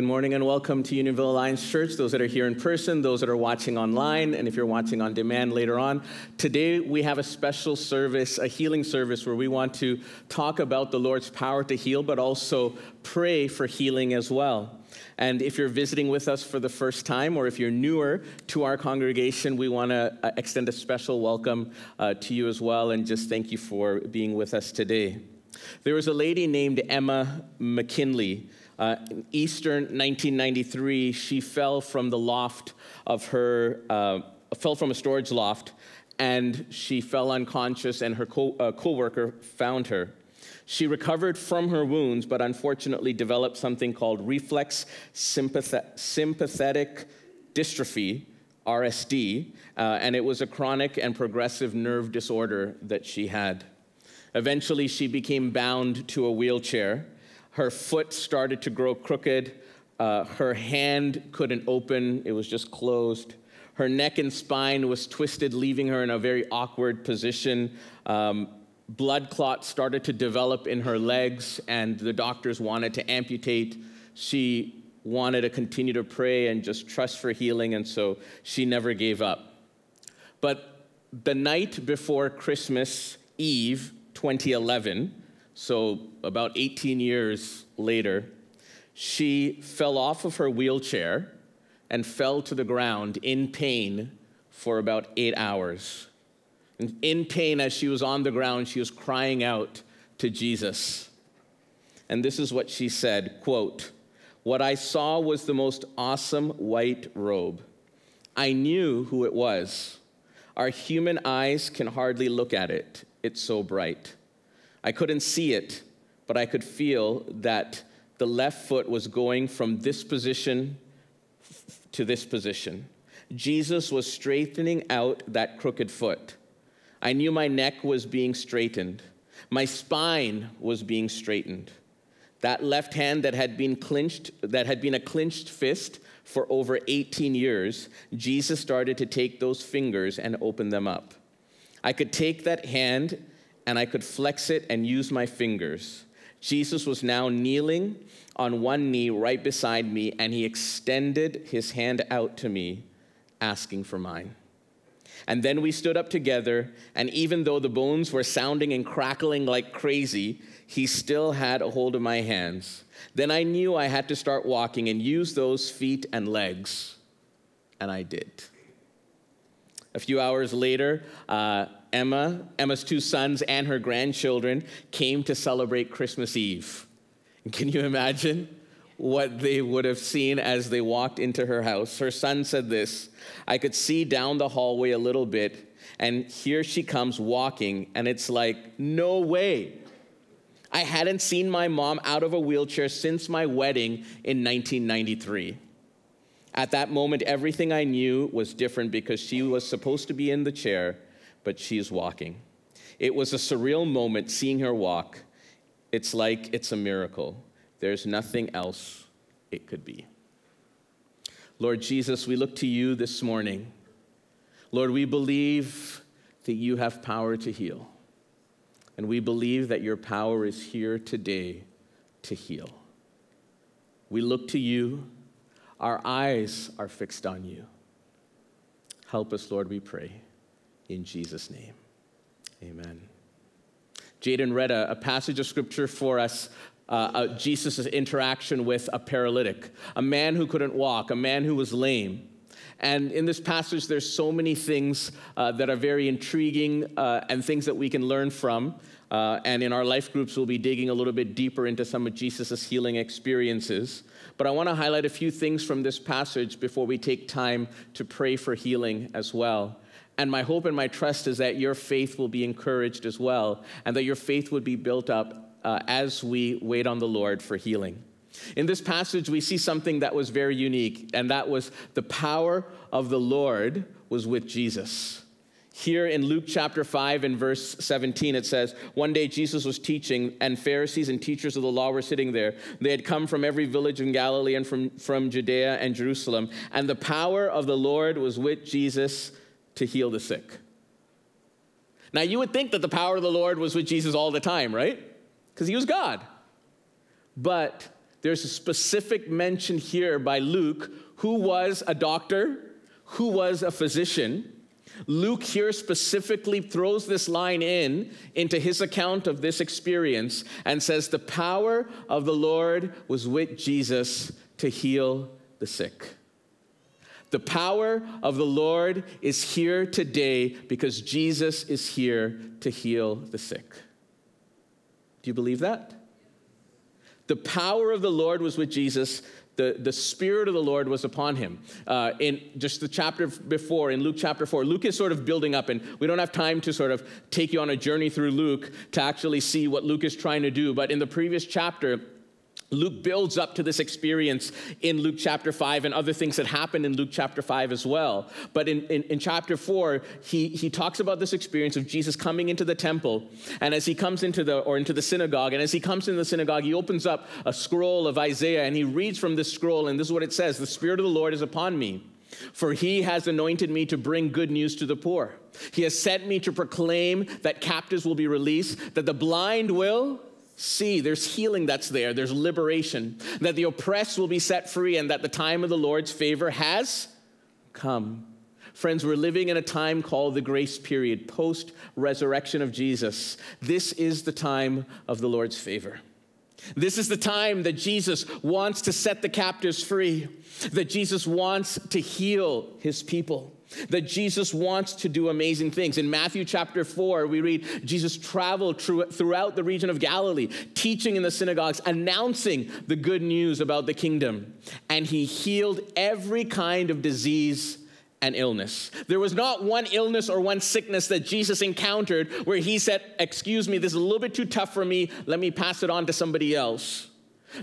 Good morning and welcome to Unionville Alliance Church. Those that are here in person, those that are watching online, and if you're watching on demand later on. Today we have a special service, a healing service, where we want to talk about the Lord's power to heal, but also pray for healing as well. And if you're visiting with us for the first time, or if you're newer to our congregation, we want to uh, extend a special welcome uh, to you as well, and just thank you for being with us today. There was a lady named Emma McKinley. Uh, in Eastern 1993, she fell from the loft of her, uh, fell from a storage loft, and she fell unconscious, and her co- uh, coworker found her. She recovered from her wounds, but unfortunately developed something called reflex sympathet- sympathetic dystrophy, RSD, uh, and it was a chronic and progressive nerve disorder that she had. Eventually, she became bound to a wheelchair her foot started to grow crooked. Uh, her hand couldn't open, it was just closed. Her neck and spine was twisted, leaving her in a very awkward position. Um, blood clots started to develop in her legs, and the doctors wanted to amputate. She wanted to continue to pray and just trust for healing, and so she never gave up. But the night before Christmas Eve 2011, so about 18 years later, she fell off of her wheelchair and fell to the ground in pain for about eight hours. And in pain, as she was on the ground, she was crying out to Jesus. And this is what she said quote, What I saw was the most awesome white robe. I knew who it was. Our human eyes can hardly look at it, it's so bright. I couldn't see it, but I could feel that the left foot was going from this position to this position. Jesus was straightening out that crooked foot. I knew my neck was being straightened, my spine was being straightened. That left hand that had been clenched, that had been a clenched fist for over 18 years, Jesus started to take those fingers and open them up. I could take that hand and I could flex it and use my fingers. Jesus was now kneeling on one knee right beside me, and he extended his hand out to me, asking for mine. And then we stood up together, and even though the bones were sounding and crackling like crazy, he still had a hold of my hands. Then I knew I had to start walking and use those feet and legs, and I did. A few hours later, uh, Emma, Emma's two sons, and her grandchildren came to celebrate Christmas Eve. Can you imagine what they would have seen as they walked into her house? Her son said this I could see down the hallway a little bit, and here she comes walking, and it's like, no way. I hadn't seen my mom out of a wheelchair since my wedding in 1993. At that moment, everything I knew was different because she was supposed to be in the chair but she's walking. It was a surreal moment seeing her walk. It's like it's a miracle. There's nothing else it could be. Lord Jesus, we look to you this morning. Lord, we believe that you have power to heal. And we believe that your power is here today to heal. We look to you. Our eyes are fixed on you. Help us, Lord, we pray in Jesus' name. Amen. Jaden read a, a passage of scripture for us uh, uh, Jesus' interaction with a paralytic, a man who couldn't walk, a man who was lame. And in this passage, there's so many things uh, that are very intriguing uh, and things that we can learn from. Uh, and in our life groups, we'll be digging a little bit deeper into some of Jesus' healing experiences. But I want to highlight a few things from this passage before we take time to pray for healing as well. And my hope and my trust is that your faith will be encouraged as well, and that your faith would be built up uh, as we wait on the Lord for healing. In this passage, we see something that was very unique, and that was the power of the Lord was with Jesus. Here in Luke chapter 5 and verse 17, it says, One day Jesus was teaching, and Pharisees and teachers of the law were sitting there. They had come from every village in Galilee and from, from Judea and Jerusalem. And the power of the Lord was with Jesus to heal the sick. Now, you would think that the power of the Lord was with Jesus all the time, right? Because he was God. But there's a specific mention here by Luke who was a doctor, who was a physician. Luke here specifically throws this line in into his account of this experience and says, The power of the Lord was with Jesus to heal the sick. The power of the Lord is here today because Jesus is here to heal the sick. Do you believe that? The power of the Lord was with Jesus. The, the Spirit of the Lord was upon him. Uh, in just the chapter before, in Luke chapter 4, Luke is sort of building up, and we don't have time to sort of take you on a journey through Luke to actually see what Luke is trying to do. But in the previous chapter, Luke builds up to this experience in Luke chapter 5 and other things that happen in Luke chapter 5 as well. But in, in, in, chapter 4, he, he talks about this experience of Jesus coming into the temple. And as he comes into the, or into the synagogue, and as he comes into the synagogue, he opens up a scroll of Isaiah and he reads from this scroll. And this is what it says The Spirit of the Lord is upon me. For he has anointed me to bring good news to the poor. He has sent me to proclaim that captives will be released, that the blind will see. There's healing that's there, there's liberation, that the oppressed will be set free, and that the time of the Lord's favor has come. Friends, we're living in a time called the grace period, post resurrection of Jesus. This is the time of the Lord's favor. This is the time that Jesus wants to set the captives free, that Jesus wants to heal his people that Jesus wants to do amazing things. In Matthew chapter 4, we read Jesus traveled throughout the region of Galilee, teaching in the synagogues, announcing the good news about the kingdom. And he healed every kind of disease and illness. There was not one illness or one sickness that Jesus encountered where he said, Excuse me, this is a little bit too tough for me. Let me pass it on to somebody else.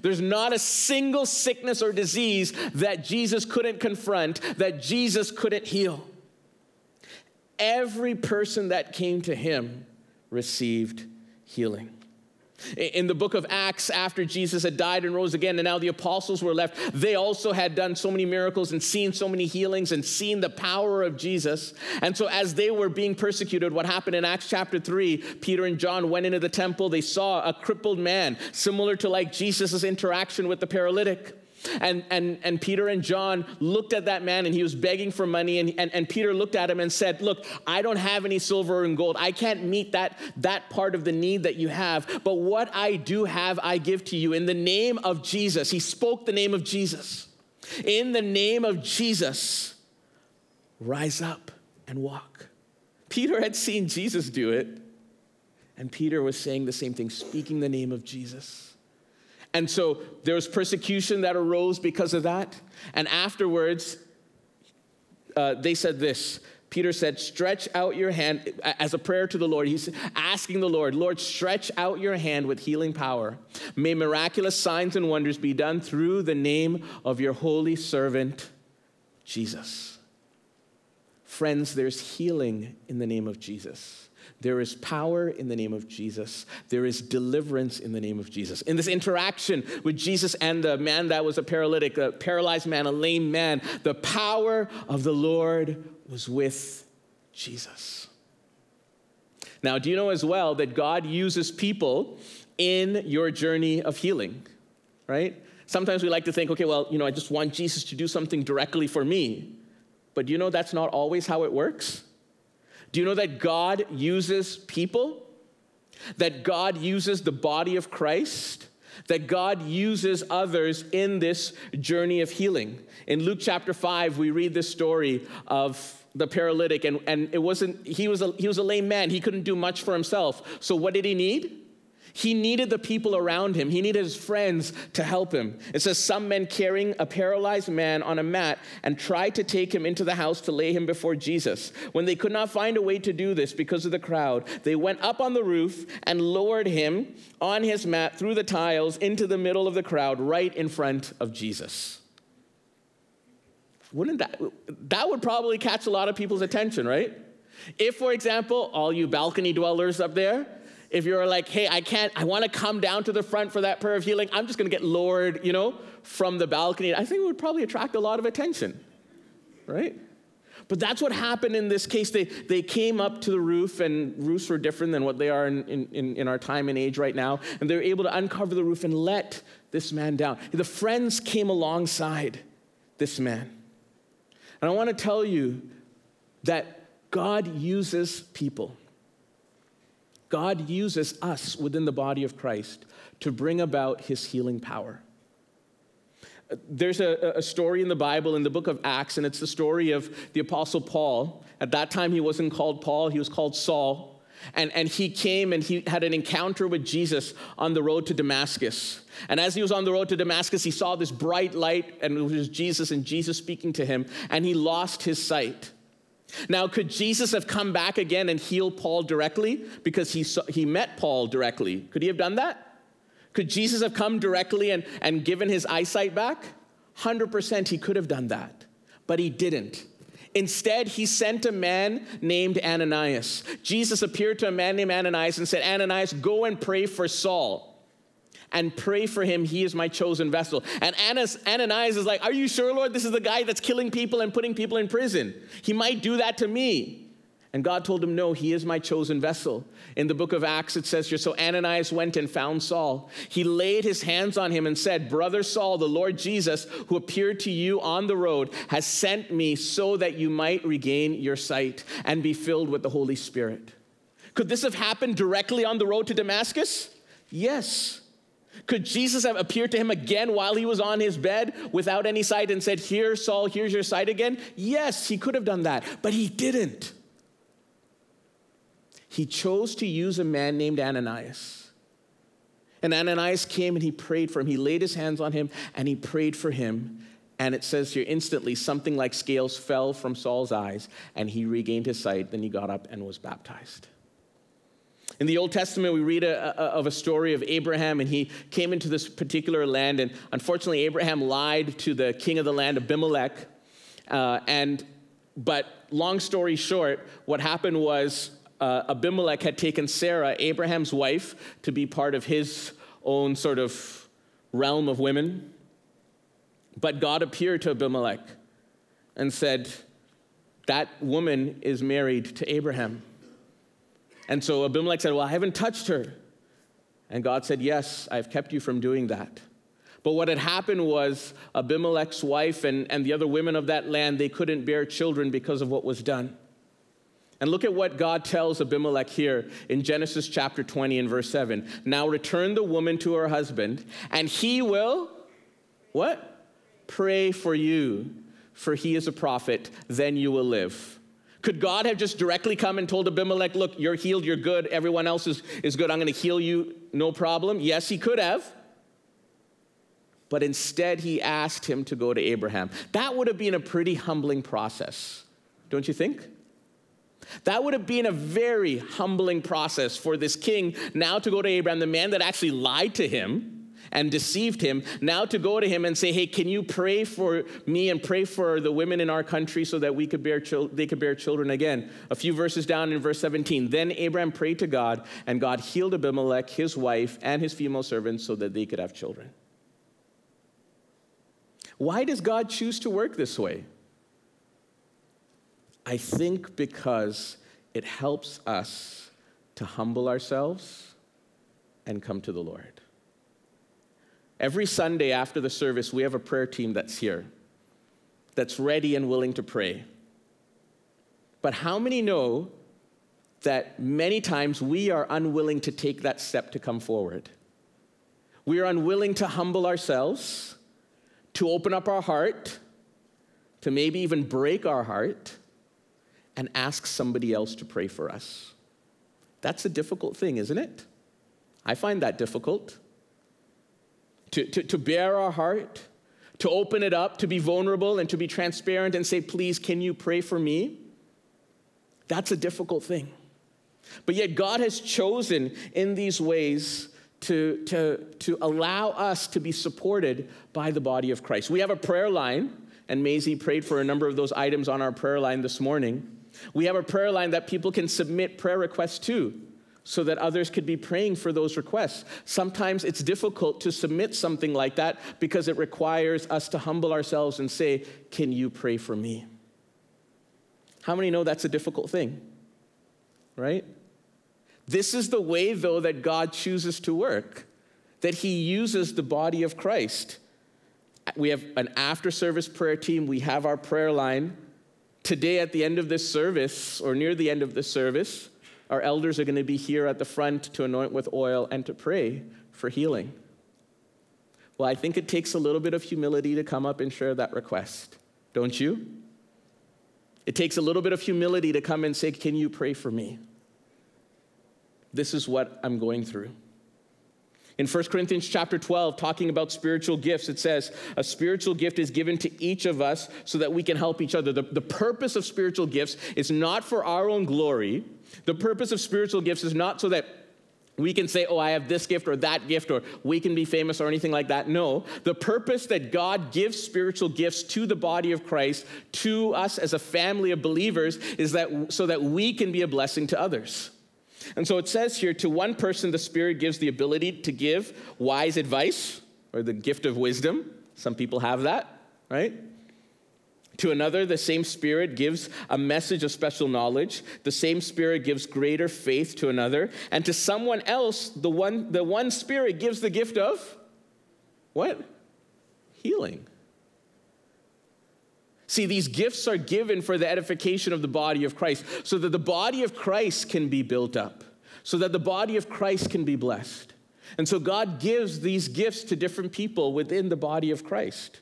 There's not a single sickness or disease that Jesus couldn't confront, that Jesus couldn't heal. Every person that came to him received healing. In the book of Acts, after Jesus had died and rose again, and now the apostles were left, they also had done so many miracles and seen so many healings and seen the power of Jesus. And so, as they were being persecuted, what happened in Acts chapter 3, Peter and John went into the temple. They saw a crippled man, similar to like Jesus' interaction with the paralytic. And, and, and Peter and John looked at that man and he was begging for money. And, and, and Peter looked at him and said, Look, I don't have any silver and gold. I can't meet that, that part of the need that you have. But what I do have, I give to you in the name of Jesus. He spoke the name of Jesus. In the name of Jesus, rise up and walk. Peter had seen Jesus do it. And Peter was saying the same thing, speaking the name of Jesus. And so there was persecution that arose because of that. And afterwards, uh, they said this Peter said, Stretch out your hand as a prayer to the Lord. He's asking the Lord, Lord, stretch out your hand with healing power. May miraculous signs and wonders be done through the name of your holy servant, Jesus. Friends, there's healing in the name of Jesus. There is power in the name of Jesus. There is deliverance in the name of Jesus. In this interaction with Jesus and the man that was a paralytic, a paralyzed man, a lame man, the power of the Lord was with Jesus. Now, do you know as well that God uses people in your journey of healing, right? Sometimes we like to think, okay, well, you know, I just want Jesus to do something directly for me. But do you know that's not always how it works? Do you know that God uses people? That God uses the body of Christ? That God uses others in this journey of healing. In Luke chapter 5, we read this story of the paralytic, and, and it wasn't, he was, a, he was a lame man. He couldn't do much for himself. So, what did he need? He needed the people around him. He needed his friends to help him. It says, Some men carrying a paralyzed man on a mat and tried to take him into the house to lay him before Jesus. When they could not find a way to do this because of the crowd, they went up on the roof and lowered him on his mat through the tiles into the middle of the crowd, right in front of Jesus. Wouldn't that, that would probably catch a lot of people's attention, right? If, for example, all you balcony dwellers up there, if you're like, hey, I can't, I want to come down to the front for that prayer of healing, I'm just going to get lowered, you know, from the balcony. I think it would probably attract a lot of attention, right? But that's what happened in this case. They, they came up to the roof, and roofs were different than what they are in, in, in our time and age right now. And they were able to uncover the roof and let this man down. The friends came alongside this man. And I want to tell you that God uses people. God uses us within the body of Christ to bring about his healing power. There's a, a, story in the Bible in the book of Acts, and it's the story of the Apostle Paul. At that time, he wasn't called Paul, he was called Saul. And, and he came and he had an encounter with Jesus on the road to Damascus. And as he was on the road to Damascus, he saw this bright light, and it was Jesus and Jesus speaking to him, and he lost his sight. Now, could Jesus have come back again and healed Paul directly because he, saw, he met Paul directly? Could he have done that? Could Jesus have come directly and, and given his eyesight back? 100% he could have done that, but he didn't. Instead, he sent a man named Ananias. Jesus appeared to a man named Ananias and said, Ananias, go and pray for Saul and pray for him. He is my chosen vessel. And Ananias is like, Are you sure, Lord? This is the guy that's killing people and putting people in prison. He might do that to me. And God told him, No, he is my chosen vessel. In the book of Acts, it says here So Ananias went and found Saul. He laid his hands on him and said, Brother Saul, the Lord Jesus, who appeared to you on the road, has sent me so that you might regain your sight and be filled with the Holy Spirit. Could this have happened directly on the road to Damascus? Yes. Could Jesus have appeared to him again while he was on his bed without any sight and said, Here, Saul, here's your sight again? Yes, he could have done that, but he didn't. He chose to use a man named Ananias. And Ananias came and he prayed for him. He laid his hands on him and he prayed for him. And it says here instantly something like scales fell from Saul's eyes and he regained his sight. Then he got up and was baptized. In the Old Testament, we read a, a, of a story of Abraham, and he came into this particular land. And unfortunately, Abraham lied to the king of the land, Abimelech. Uh, and but long story short, what happened was uh, Abimelech had taken Sarah, Abraham's wife, to be part of his own sort of realm of women. But God appeared to Abimelech and said, That woman is married to Abraham. And so Abimelech said, Well, I haven't touched her. And God said, Yes, I've kept you from doing that. But what had happened was Abimelech's wife and, and the other women of that land, they couldn't bear children because of what was done. And look at what God tells Abimelech here in Genesis chapter 20 and verse 7. Now return the woman to her husband, and he will, what? Pray for you, for he is a prophet, then you will live. Could God have just directly come and told Abimelech, look, you're healed, you're good, everyone else is, is good, I'm going to heal you, no problem? Yes, he could have. But instead, he asked him to go to Abraham. That would have been a pretty humbling process, don't you think? That would have been a very humbling process for this king now to go to Abraham, the man that actually lied to him and deceived him, now to go to him and say, "Hey, can you pray for me and pray for the women in our country so that we could bear chil- they could bear children again?" A few verses down in verse 17, then Abraham prayed to God, and God healed Abimelech, his wife, and his female servants so that they could have children. Why does God choose to work this way? I think because it helps us to humble ourselves and come to the Lord. Every Sunday after the service, we have a prayer team that's here, that's ready and willing to pray. But how many know that many times we are unwilling to take that step to come forward? We are unwilling to humble ourselves, to open up our heart, to maybe even break our heart, and ask somebody else to pray for us. That's a difficult thing, isn't it? I find that difficult to, to, to bare our heart, to open it up, to be vulnerable, and to be transparent and say, Please, can you pray for me? That's a difficult thing. But yet, God has chosen in these ways to, to, to allow us to be supported by the body of Christ. We have a prayer line, and Maisie prayed for a number of those items on our prayer line this morning. We have a prayer line that people can submit prayer requests to so that others could be praying for those requests. Sometimes it's difficult to submit something like that because it requires us to humble ourselves and say, Can you pray for me? How many know that's a difficult thing? Right? This is the way, though, that God chooses to work, that He uses the body of Christ. We have an after service prayer team, we have our prayer line. Today, at the end of this service, or near the end of this service, our elders are going to be here at the front to anoint with oil and to pray for healing. Well, I think it takes a little bit of humility to come up and share that request, don't you? It takes a little bit of humility to come and say, Can you pray for me? This is what I'm going through. In 1 Corinthians chapter 12, talking about spiritual gifts, it says, A spiritual gift is given to each of us so that we can help each other. The, the purpose of spiritual gifts is not for our own glory. The purpose of spiritual gifts is not so that we can say, oh, I have this gift or that gift, or we can be famous or anything like that. No. The purpose that God gives spiritual gifts to the body of Christ, to us as a family of believers, is that so that we can be a blessing to others. And so it says here to one person, the Spirit gives the ability to give wise advice or the gift of wisdom. Some people have that, right? To another, the same Spirit gives a message of special knowledge. The same Spirit gives greater faith to another. And to someone else, the one, the one Spirit gives the gift of what? Healing. See, these gifts are given for the edification of the body of Christ, so that the body of Christ can be built up, so that the body of Christ can be blessed. And so God gives these gifts to different people within the body of Christ.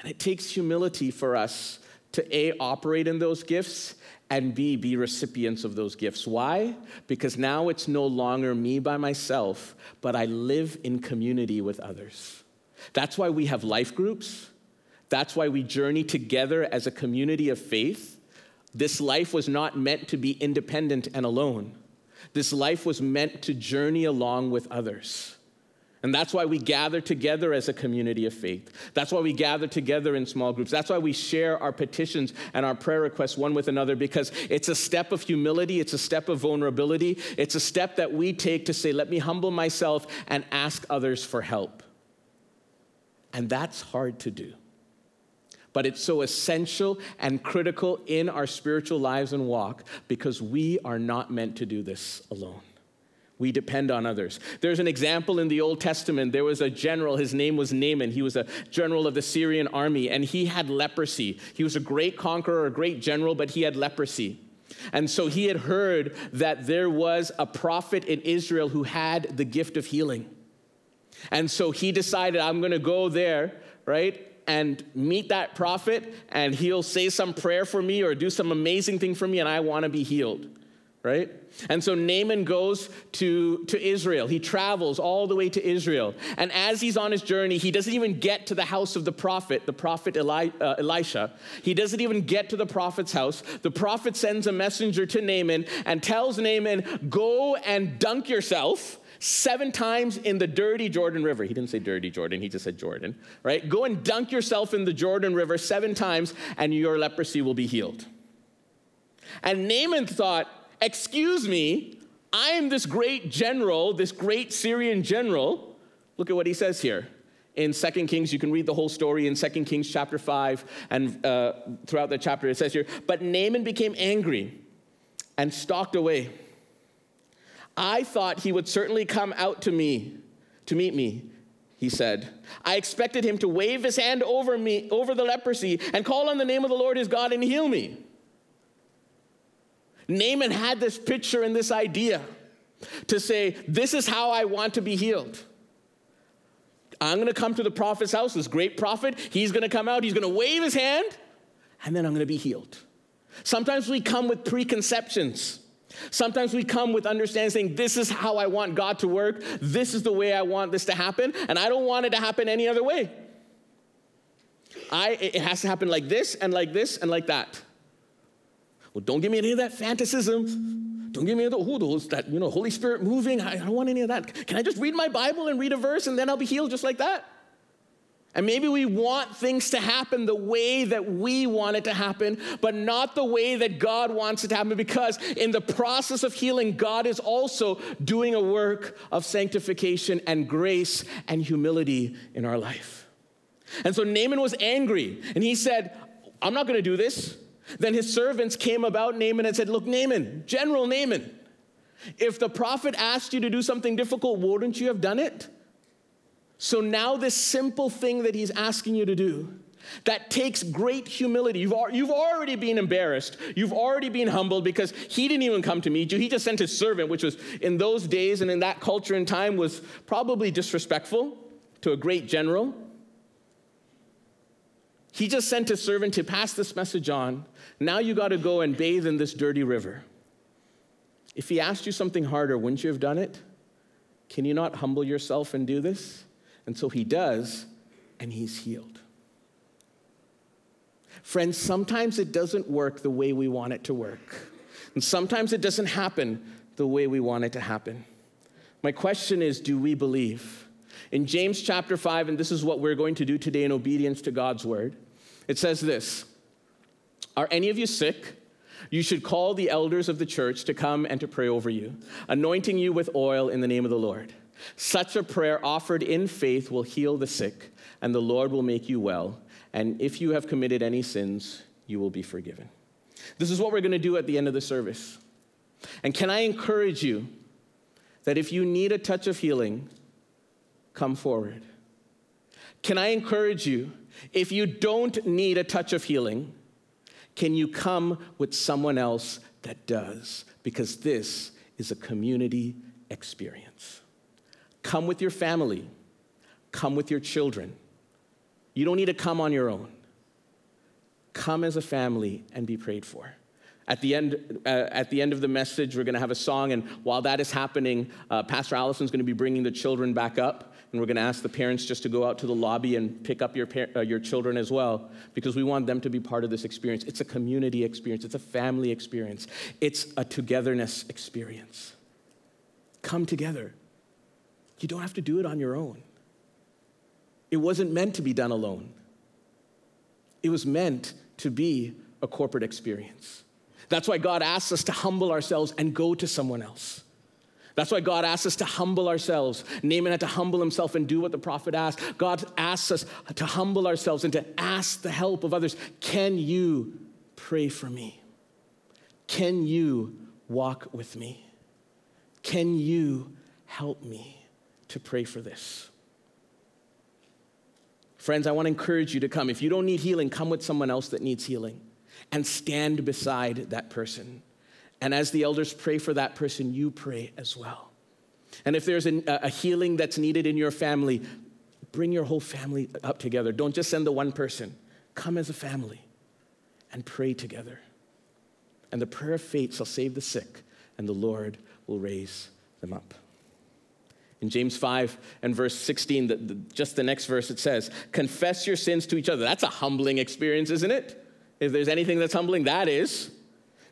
And it takes humility for us to A, operate in those gifts, and B, be recipients of those gifts. Why? Because now it's no longer me by myself, but I live in community with others. That's why we have life groups. That's why we journey together as a community of faith. This life was not meant to be independent and alone. This life was meant to journey along with others. And that's why we gather together as a community of faith. That's why we gather together in small groups. That's why we share our petitions and our prayer requests one with another because it's a step of humility, it's a step of vulnerability, it's a step that we take to say, let me humble myself and ask others for help. And that's hard to do but it's so essential and critical in our spiritual lives and walk because we are not meant to do this alone. We depend on others. There's an example in the Old Testament. There was a general, his name was Naaman. He was a general of the Syrian army, and he had leprosy. He was a great conqueror, a great general, but he had leprosy. And so he had heard that there was a prophet in Israel who had the gift of healing. And so he decided, I'm going to go there, right? And meet that prophet, and he'll say some prayer for me or do some amazing thing for me, and I want to be healed, right? And so Naaman goes to, to Israel. He travels all the way to Israel. And as he's on his journey, he doesn't even get to the house of the prophet, the prophet Eli, uh, Elisha. He doesn't even get to the prophet's house. The prophet sends a messenger to Naaman and tells Naaman, Go and dunk yourself seven times in the dirty Jordan River. He didn't say dirty Jordan, he just said Jordan, right? Go and dunk yourself in the Jordan River seven times, and your leprosy will be healed. And Naaman thought, Excuse me, I am this great general, this great Syrian general. Look at what he says here. In 2 Kings, you can read the whole story in 2 Kings chapter 5, and uh, throughout the chapter it says here, But Naaman became angry and stalked away. I thought he would certainly come out to me to meet me, he said. I expected him to wave his hand over me, over the leprosy, and call on the name of the Lord his God and heal me. Naaman had this picture and this idea to say, This is how I want to be healed. I'm going to come to the prophet's house, this great prophet. He's going to come out, he's going to wave his hand, and then I'm going to be healed. Sometimes we come with preconceptions. Sometimes we come with understanding saying, This is how I want God to work. This is the way I want this to happen. And I don't want it to happen any other way. I, it has to happen like this and like this and like that. Well, don't give me any of that fantasism. Don't give me the, those, that, you know, Holy Spirit moving. I, I don't want any of that. Can I just read my Bible and read a verse and then I'll be healed just like that? And maybe we want things to happen the way that we want it to happen, but not the way that God wants it to happen, because in the process of healing, God is also doing a work of sanctification and grace and humility in our life. And so Naaman was angry, and he said, I'm not gonna do this. Then his servants came about Naaman and said, Look, Naaman, General Naaman, if the prophet asked you to do something difficult, wouldn't you have done it? So now, this simple thing that he's asking you to do, that takes great humility. You've, you've already been embarrassed. You've already been humbled because he didn't even come to meet you. He just sent his servant, which was in those days and in that culture and time was probably disrespectful to a great general. He just sent his servant to pass this message on. Now you got to go and bathe in this dirty river. If he asked you something harder, wouldn't you have done it? Can you not humble yourself and do this? And so he does, and he's healed. Friends, sometimes it doesn't work the way we want it to work. And sometimes it doesn't happen the way we want it to happen. My question is do we believe? In James chapter 5, and this is what we're going to do today in obedience to God's word, it says this Are any of you sick? You should call the elders of the church to come and to pray over you, anointing you with oil in the name of the Lord. Such a prayer offered in faith will heal the sick, and the Lord will make you well. And if you have committed any sins, you will be forgiven. This is what we're going to do at the end of the service. And can I encourage you that if you need a touch of healing, come forward? Can I encourage you, if you don't need a touch of healing, can you come with someone else that does? Because this is a community experience. Come with your family, come with your children. You don't need to come on your own. Come as a family and be prayed for. At the end, uh, at the end of the message, we're going to have a song, and while that is happening, uh, Pastor Allison's going to be bringing the children back up, and we're going to ask the parents just to go out to the lobby and pick up your, par- uh, your children as well, because we want them to be part of this experience. It's a community experience, it's a family experience, it's a togetherness experience. Come together. You don't have to do it on your own. It wasn't meant to be done alone, it was meant to be a corporate experience. That's why God asks us to humble ourselves and go to someone else. That's why God asks us to humble ourselves. Naaman had to humble himself and do what the prophet asked. God asks us to humble ourselves and to ask the help of others. Can you pray for me? Can you walk with me? Can you help me? To pray for this. Friends, I want to encourage you to come. If you don't need healing, come with someone else that needs healing and stand beside that person. And as the elders pray for that person, you pray as well. And if there's a, a healing that's needed in your family, bring your whole family up together. Don't just send the one person. Come as a family and pray together. And the prayer of faith shall save the sick, and the Lord will raise them up. In James 5 and verse 16, the, the, just the next verse, it says, Confess your sins to each other. That's a humbling experience, isn't it? If there's anything that's humbling, that is.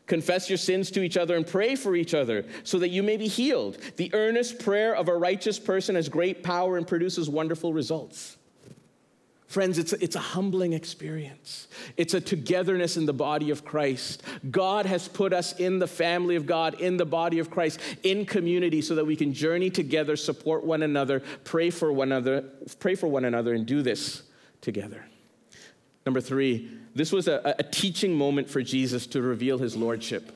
Confess your sins to each other and pray for each other so that you may be healed. The earnest prayer of a righteous person has great power and produces wonderful results. Friends, it's a, it's a humbling experience. It's a togetherness in the body of Christ. God has put us in the family of God, in the body of Christ, in community, so that we can journey together, support one another, pray for one another, pray for one another, and do this together. Number three, this was a, a teaching moment for Jesus to reveal his lordship.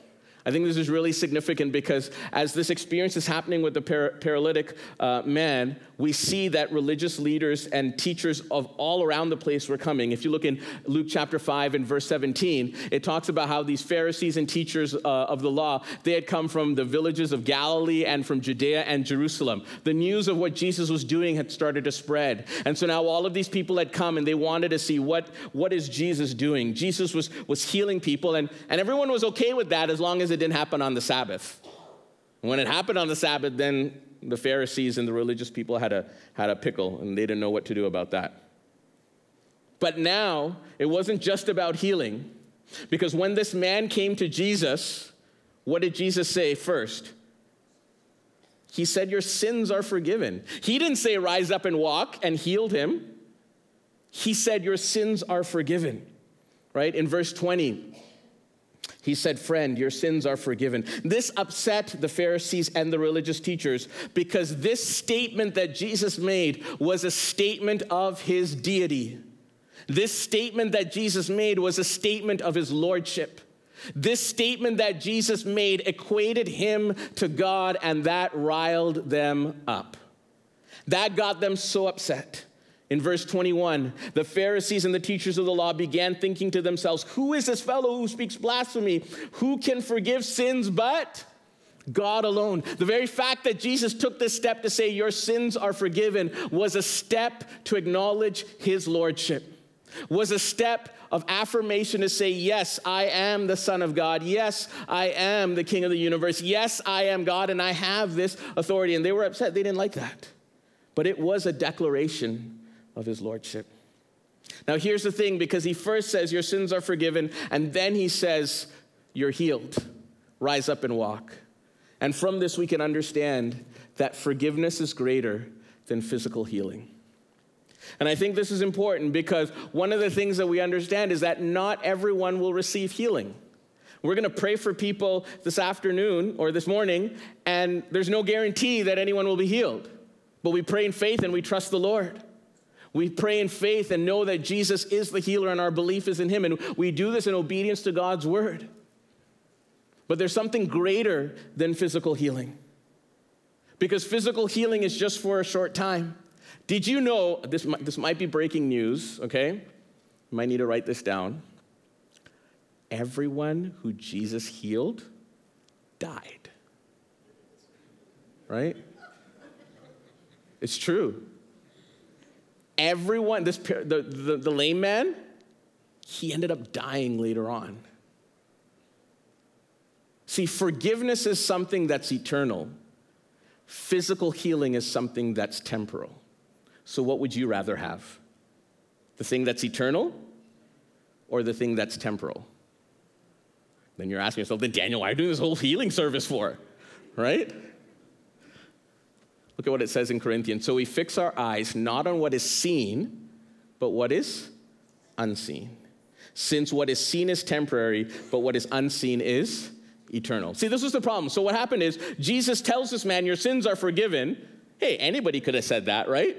I think this is really significant because as this experience is happening with the par- paralytic uh, man, we see that religious leaders and teachers of all around the place were coming. If you look in Luke chapter 5 and verse 17, it talks about how these Pharisees and teachers uh, of the law, they had come from the villages of Galilee and from Judea and Jerusalem. The news of what Jesus was doing had started to spread. And so now all of these people had come and they wanted to see what, what is Jesus doing? Jesus was, was healing people and, and everyone was okay with that as long as it didn't happen on the Sabbath. When it happened on the Sabbath, then the Pharisees and the religious people had a, had a pickle and they didn't know what to do about that. But now, it wasn't just about healing, because when this man came to Jesus, what did Jesus say first? He said, Your sins are forgiven. He didn't say, Rise up and walk, and healed him. He said, Your sins are forgiven, right? In verse 20, he said, Friend, your sins are forgiven. This upset the Pharisees and the religious teachers because this statement that Jesus made was a statement of his deity. This statement that Jesus made was a statement of his lordship. This statement that Jesus made equated him to God, and that riled them up. That got them so upset. In verse 21, the Pharisees and the teachers of the law began thinking to themselves, Who is this fellow who speaks blasphemy? Who can forgive sins but God alone? The very fact that Jesus took this step to say, Your sins are forgiven, was a step to acknowledge his lordship was a step of affirmation to say, Yes, I am the Son of God. Yes, I am the King of the universe. Yes, I am God and I have this authority. And they were upset. They didn't like that. But it was a declaration of his lordship. Now, here's the thing because he first says, Your sins are forgiven, and then he says, You're healed. Rise up and walk. And from this, we can understand that forgiveness is greater than physical healing. And I think this is important because one of the things that we understand is that not everyone will receive healing. We're going to pray for people this afternoon or this morning, and there's no guarantee that anyone will be healed. But we pray in faith and we trust the Lord. We pray in faith and know that Jesus is the healer and our belief is in him. And we do this in obedience to God's word. But there's something greater than physical healing. Because physical healing is just for a short time. Did you know, this might, this might be breaking news, okay? You might need to write this down. Everyone who Jesus healed died. Right? It's true. Everyone, this the, the, the lame man, he ended up dying later on. See, forgiveness is something that's eternal. Physical healing is something that's temporal. So, what would you rather have? The thing that's eternal or the thing that's temporal? Then you're asking yourself, then Daniel, why are you doing this whole healing service for? Right? Look at what it says in Corinthians. So we fix our eyes not on what is seen, but what is unseen. Since what is seen is temporary, but what is unseen is eternal. See, this was the problem. So what happened is Jesus tells this man, Your sins are forgiven. Hey, anybody could have said that, right?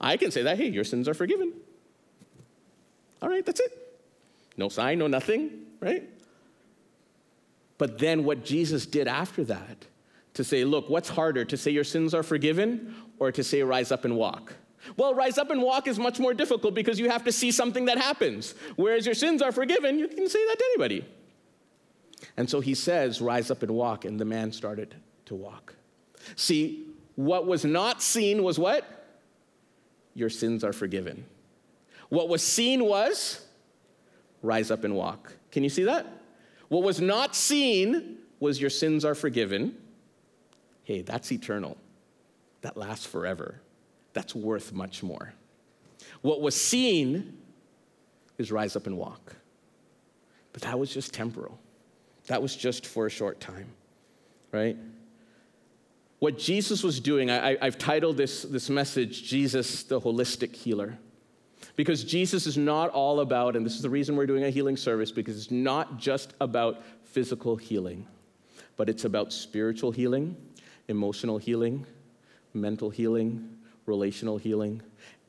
I can say that, hey, your sins are forgiven. All right, that's it. No sign, no nothing, right? But then what Jesus did after that, to say, look, what's harder, to say your sins are forgiven or to say rise up and walk? Well, rise up and walk is much more difficult because you have to see something that happens. Whereas your sins are forgiven, you can say that to anybody. And so he says, rise up and walk, and the man started to walk. See, what was not seen was what? your sins are forgiven. What was seen was rise up and walk. Can you see that? What was not seen was your sins are forgiven. Hey, that's eternal. That lasts forever. That's worth much more. What was seen is rise up and walk. But that was just temporal. That was just for a short time, right? What Jesus was doing, I, have titled this, this message, Jesus the Holistic Healer. Because Jesus is not all about, and this is the reason we're doing a healing service, because it's not just about physical healing, but it's about spiritual healing, emotional healing, mental healing, relational healing,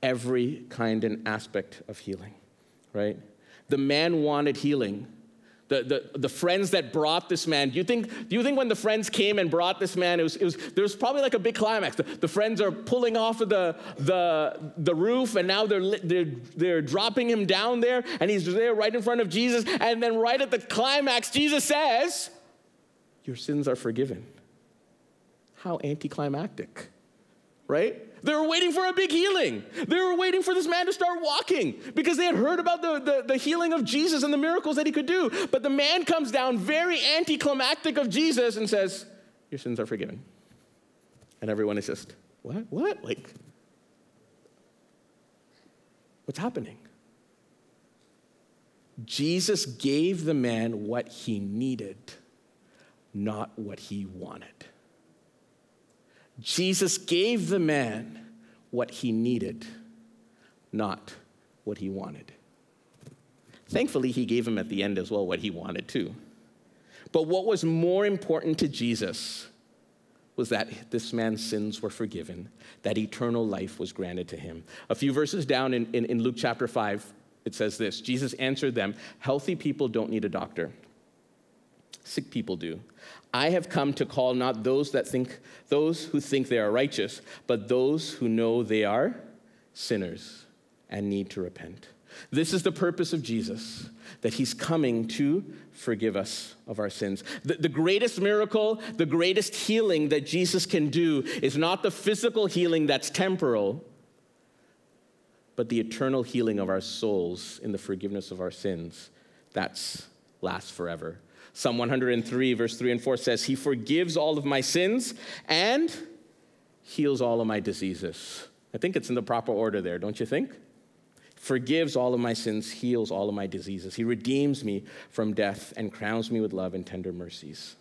every kind and aspect of healing, right? The man wanted healing the, the, the friends that brought this man. Do you, think, do you think when the friends came and brought this man, it was, it was, there was probably like a big climax. The, the friends are pulling off of the, the, the roof, and now they're, they're, they're dropping him down there, and he's there right in front of Jesus. And then, right at the climax, Jesus says, Your sins are forgiven. How anticlimactic, right? They were waiting for a big healing. They were waiting for this man to start walking because they had heard about the, the, the, healing of Jesus and the miracles that he could do. But the man comes down very anticlimactic of Jesus and says, Your sins are forgiven. And everyone is just, What? What? Like, what's happening? Jesus gave the man what he needed, not what he wanted. Jesus gave the man what he needed, not what he wanted. Thankfully, he gave him at the end as well what he wanted too. But what was more important to Jesus was that this man's sins were forgiven, that eternal life was granted to him. A few verses down in, in, in Luke chapter 5, it says this Jesus answered them, Healthy people don't need a doctor, sick people do. I have come to call not those that think those who think they are righteous, but those who know they are sinners and need to repent. This is the purpose of Jesus, that he's coming to forgive us of our sins. The, the, greatest miracle, the greatest healing that Jesus can do is not the physical healing that's temporal, but the eternal healing of our souls in the forgiveness of our sins. That's lasts forever. Psalm 103, verse 3 and 4 says, He forgives all of my sins and heals all of my diseases. I think it's in the proper order there, don't you think? Forgives all of my sins, heals all of my diseases. He redeems me from death and crowns me with love and tender mercies.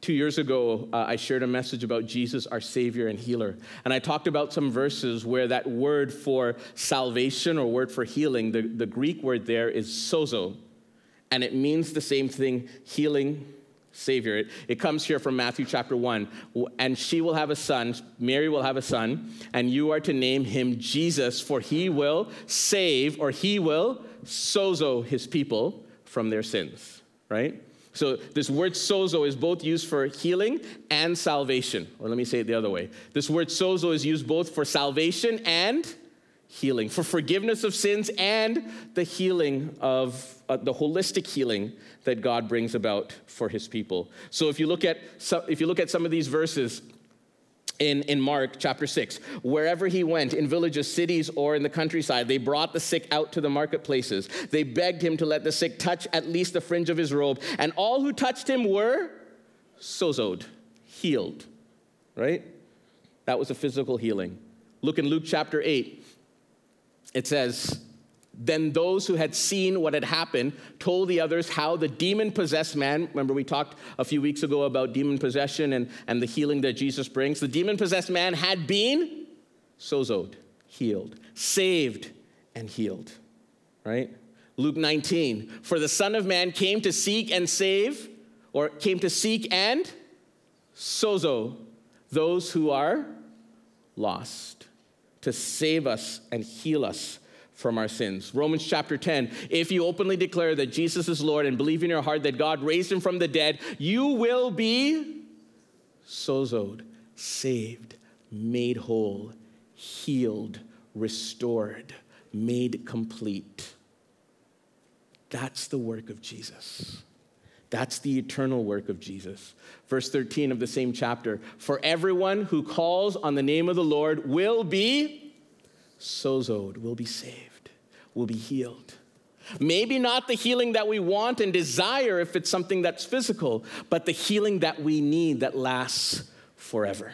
Two years ago, uh, I shared a message about Jesus, our Savior and healer. And I talked about some verses where that word for salvation or word for healing, the, the Greek word there is sozo. And it means the same thing healing, Savior. It, it comes here from Matthew chapter 1. And she will have a son, Mary will have a son, and you are to name him Jesus, for he will save or he will sozo his people from their sins, right? So this word sozo is both used for healing and salvation. Or let me say it the other way. This word sozo is used both for salvation and healing, for forgiveness of sins and the healing of uh, the holistic healing that God brings about for his people. So if you look at if you look at some of these verses, in, in Mark chapter 6. Wherever he went, in villages, cities, or in the countryside, they brought the sick out to the marketplaces. They begged him to let the sick touch at least the fringe of his robe. And all who touched him were sozoed, healed, right? That was a physical healing. Look in Luke chapter 8. It says, then those who had seen what had happened told the others how the demon possessed man, remember we talked a few weeks ago about demon possession and, and the healing that Jesus brings. The demon possessed man had been sozoed, healed, saved, and healed, right? Luke 19, for the Son of Man came to seek and save, or came to seek and sozo those who are lost, to save us and heal us from our sins. Romans chapter 10 If you openly declare that Jesus is Lord and believe in your heart that God raised him from the dead, you will be sozoed, saved, made whole, healed, restored, made complete. That's the work of Jesus. That's the eternal work of Jesus. Verse 13 of the same chapter For everyone who calls on the name of the Lord will be sozoed, will be saved will be healed. Maybe not the healing that we want and desire if it's something that's physical, but the healing that we need that lasts forever.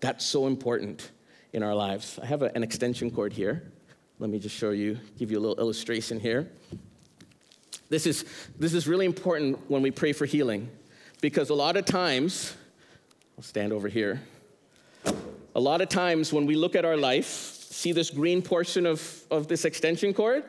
That's so important in our lives. I have a, an extension cord here. Let me just show you, give you a little illustration here. This is, this is really important when we pray for healing because a lot of times, I'll stand over here. A lot of times when we look at our life, See this green portion of, of this extension cord?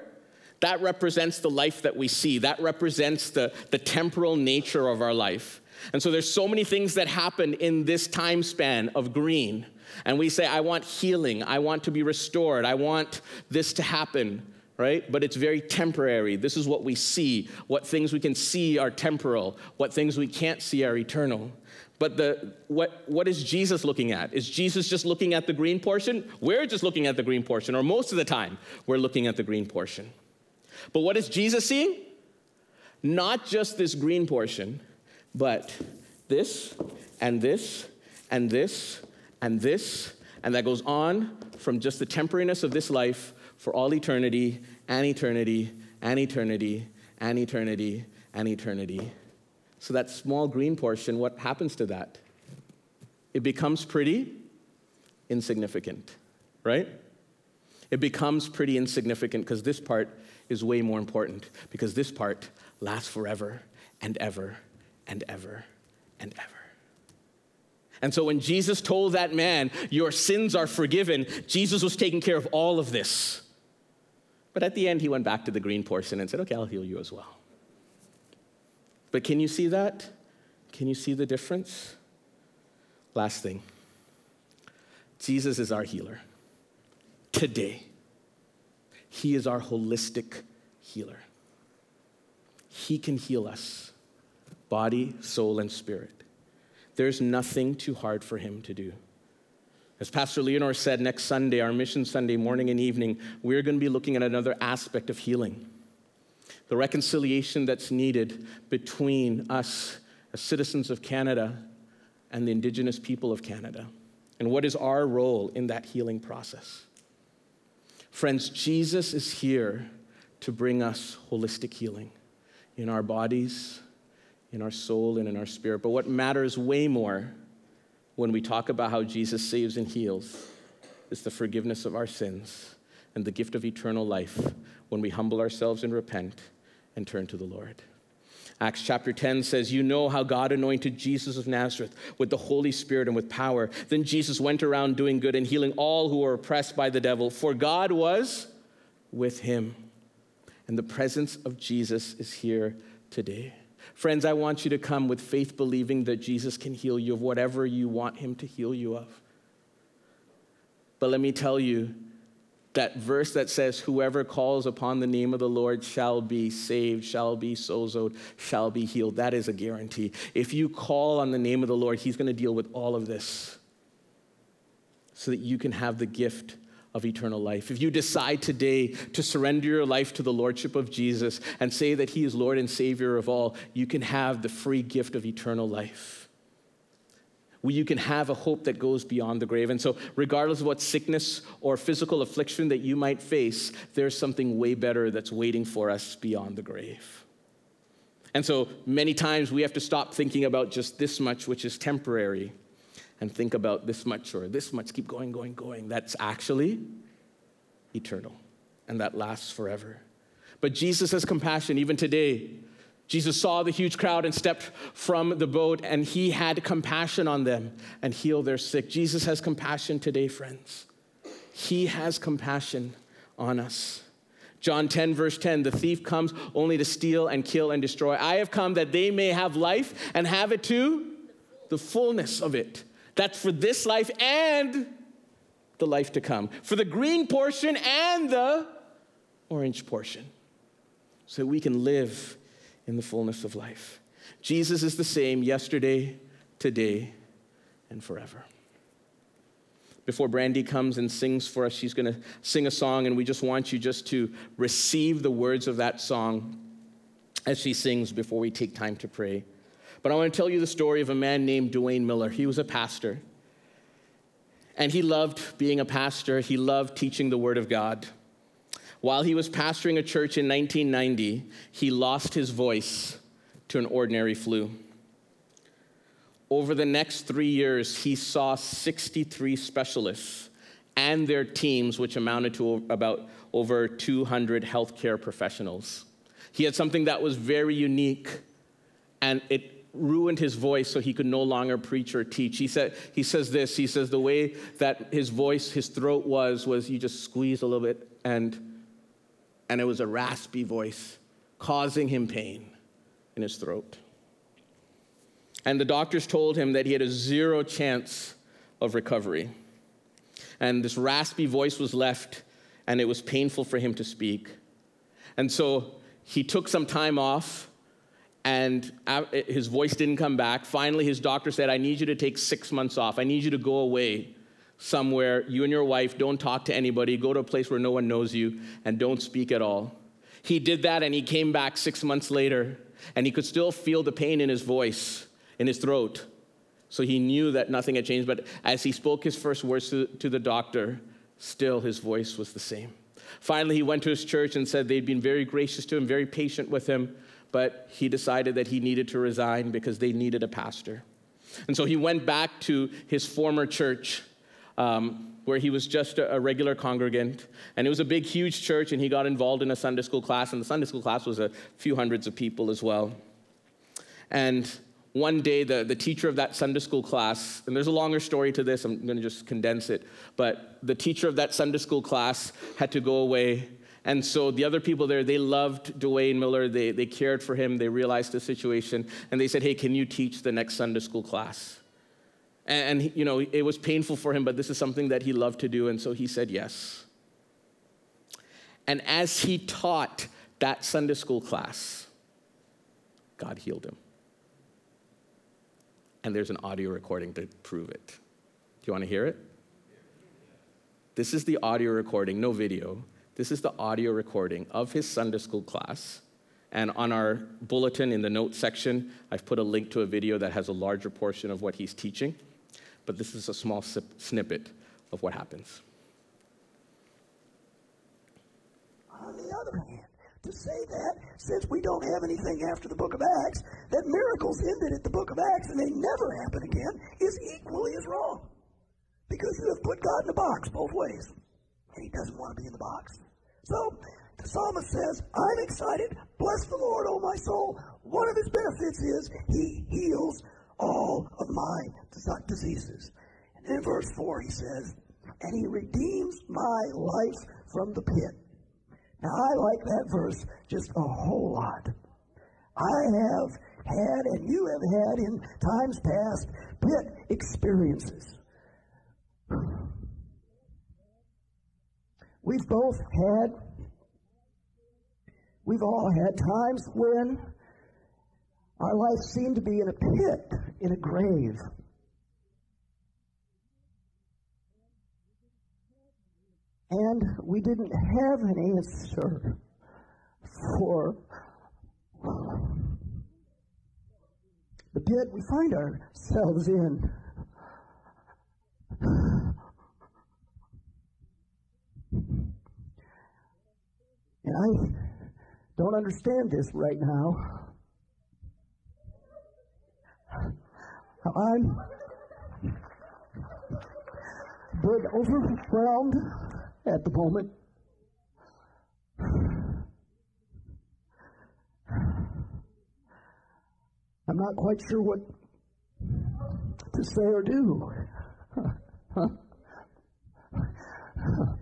That represents the life that we see. That represents the, the temporal nature of our life. And so there's so many things that happen in this time span of green. And we say, I want healing. I want to be restored. I want this to happen, right? But it's very temporary. This is what we see. What things we can see are temporal. What things we can't see are eternal. But the, what, what is Jesus looking at? Is Jesus just looking at the green portion? We're just looking at the green portion, or most of the time, we're looking at the green portion. But what is Jesus seeing? Not just this green portion, but this, and this, and this, and this, and that goes on from just the temporariness of this life for all eternity, and eternity, and eternity, and eternity, and eternity so that small green portion, what happens to that? It becomes pretty insignificant, right? It becomes pretty insignificant because this part is way more important because this part lasts forever and ever and ever and ever. And so when Jesus told that man, Your sins are forgiven, Jesus was taking care of all of this. But at the end, he went back to the green portion and said, Okay, I'll heal you as well. But can you see that? Can you see the difference? Last thing Jesus is our healer today. He is our holistic healer. He can heal us, body, soul, and spirit. There's nothing too hard for him to do. As Pastor Leonor said, next Sunday, our Mission Sunday morning and evening, we're going to be looking at another aspect of healing the reconciliation that's needed between us as citizens of Canada and the Indigenous people of Canada. And what is our role in that healing process? Friends, Jesus is here to bring us holistic healing in our bodies, in our soul, and in our spirit. But what matters way more when we talk about how Jesus saves and heals is the forgiveness of our sins and the gift of eternal life when we humble ourselves and repent and turn to the Lord. Acts chapter 10 says, You know how God anointed Jesus of Nazareth with the Holy Spirit and with power. Then Jesus went around doing good and healing all who were oppressed by the devil, for God was with him. And the presence of Jesus is here today. Friends, I want you to come with faith, believing that Jesus can heal you of whatever you want him to heal you of. But let me tell you, that verse that says, Whoever calls upon the name of the Lord shall be saved, shall be sozoed, shall be healed. That is a guarantee. If you call on the name of the Lord, He's going to deal with all of this so that you can have the gift of eternal life. If you decide today to surrender your life to the Lordship of Jesus and say that He is Lord and Savior of all, you can have the free gift of eternal life where you can have a hope that goes beyond the grave. And so, regardless of what sickness or physical affliction that you might face, there's something way better that's waiting for us beyond the grave. And so, many times we have to stop thinking about just this much, which is temporary, and think about this much or this much, keep going, going, going. That's actually eternal, and that lasts forever. But Jesus has compassion even today Jesus saw the huge crowd and stepped from the boat, and he had compassion on them and healed their sick. Jesus has compassion today, friends. He has compassion on us. John 10, verse 10 the thief comes only to steal and kill and destroy. I have come that they may have life and have it to the fullness of it. That's for this life and the life to come, for the green portion and the orange portion, so we can live in the fullness of life. Jesus is the same yesterday, today, and forever. Before Brandy comes and sings for us, she's going to sing a song, and we just want you just to receive the words of that song as she sings before we take time to pray. But I want to tell you the story of a man named Duane Miller. He was a pastor, and he loved being a pastor, he loved teaching the Word of God. While he was pastoring a church in 1990, he lost his voice to an ordinary flu. Over the next three years, he saw 63 specialists and their teams, which amounted to about over 200 healthcare professionals. He had something that was very unique, and it ruined his voice so he could no longer preach or teach. He, said, he says this he says, the way that his voice, his throat was, was you just squeeze a little bit and and it was a raspy voice causing him pain in his throat. And the doctors told him that he had a zero chance of recovery. And this raspy voice was left, and it was painful for him to speak. And so he took some time off, and his voice didn't come back. Finally, his doctor said, I need you to take six months off. I need you to go away somewhere, you and your wife, don't talk to anybody, go to a place where no one knows you, and don't speak at all. He did that and he came back six months later, and he could still feel the pain in his voice, in his throat. So he knew that nothing had changed, but as he spoke his first words to, the doctor, still his voice was the same. Finally, he went to his church and said they'd been very gracious to him, very patient with him, but he decided that he needed to resign because they needed a pastor. And so he went back to his former church um, where he was just a, regular congregant. And it was a big, huge church, and he got involved in a Sunday school class, and the Sunday school class was a few hundreds of people as well. And one day, the, the teacher of that Sunday school class, and there's a longer story to this, I'm going to just condense it, but the teacher of that Sunday school class had to go away. And so the other people there, they loved Duane Miller. They, they cared for him. They realized the situation. And they said, Hey, can you teach the next Sunday school class? And, you know, it was painful for him, but this is something that he loved to do, and so he said yes. And as he taught that Sunday school class, God healed him. And there's an audio recording to prove it. Do you want to hear it? This is the audio recording, no video. This is the audio recording of his Sunday school class. And on our bulletin in the notes section, I've put a link to a video that has a larger portion of what he's teaching. But this is a small snippet of what happens. On the other hand, to say that, since we don't have anything after the book of Acts, that miracles ended at the book of Acts and they never happen again is equally as wrong. Because you have put God in a box both ways. And he doesn't want to be in the box. So, the psalmist says, I'm excited. Bless the Lord, O my soul. One of his benefits is he heals all of my diseases. And in verse 4, he says, And he redeems my life from the pit. Now, I like that verse just a whole lot. I have had, and you have had in times past, pit experiences. We've both had, we've all had times when our life seemed to be in a pit, in a grave. And we didn't have an answer for the pit we find ourselves in. And I don't understand this right now. I'm but overwhelmed at the moment. I'm not quite sure what to say or do.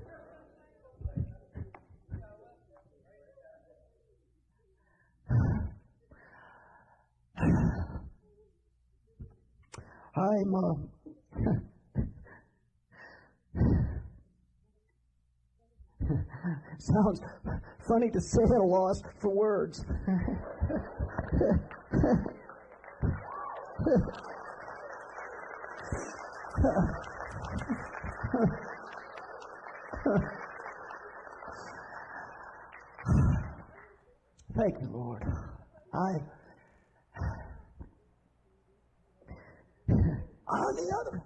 I'm uh, sounds funny to say at a loss for words. Thank you, Lord. I on the other.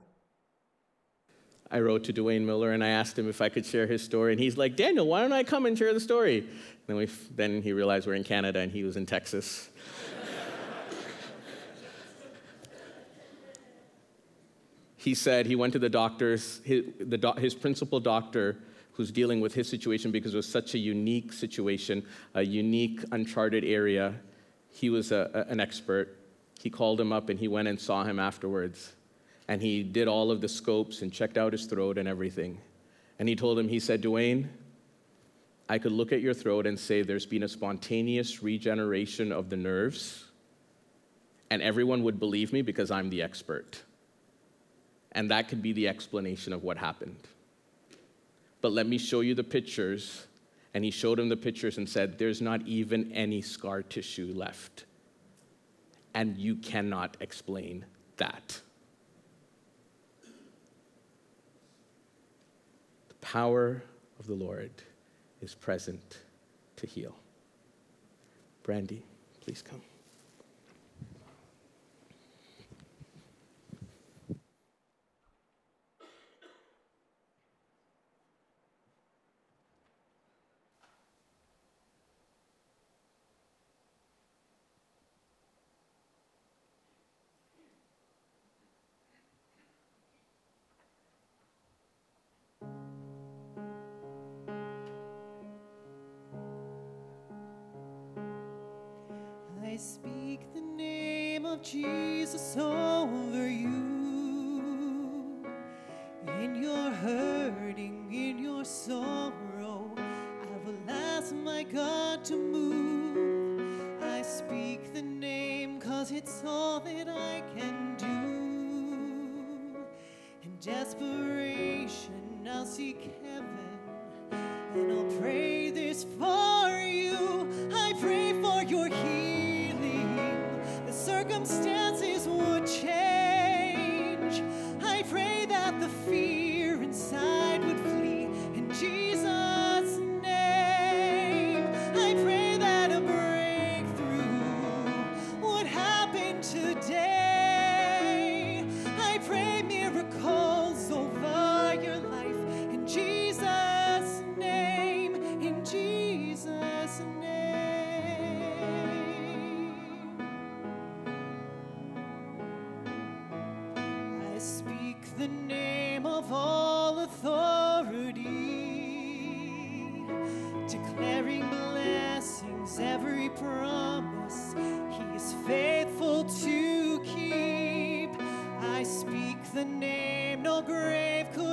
I wrote to Duane Miller and I asked him if I could share his story, and he's like, Daniel, why don't I come and share the story? Then, we, then he realized we're in Canada and he was in Texas. he said he went to the doctor's, his, the, his principal doctor who's dealing with his situation because it was such a unique situation, a unique, uncharted area. He was a, a, an expert. He called him up and he went and saw him afterwards and he did all of the scopes and checked out his throat and everything. And he told him, he said, Duane, I could look at your throat and say there's been a spontaneous regeneration of the nerves, and everyone would believe me because I'm the expert. And that could be the explanation of what happened. But let me show you the pictures. And he showed him the pictures and said, There's not even any scar tissue left. And you cannot explain that. Power of the Lord is present to heal. Brandy, please come. I speak the name of Jesus over you. In your hurting, in your sorrow, I will ask my God to move. I speak the name cause it's all that I can do. In desperation, I'll seek speak the name of all authority, declaring blessings, every promise He is faithful to keep. I speak the name, no grave could.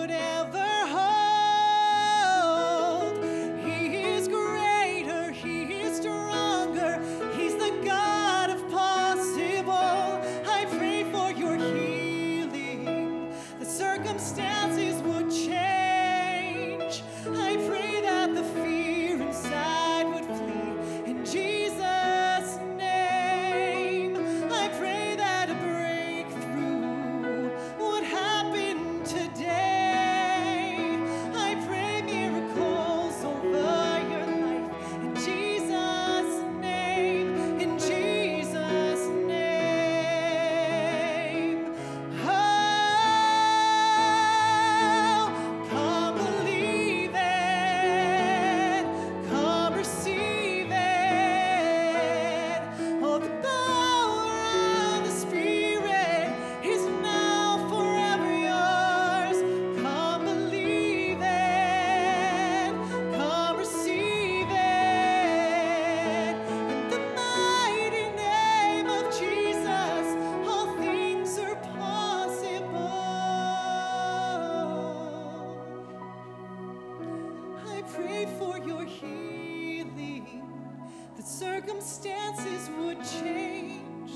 circumstances would change.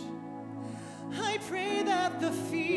I pray that the fear.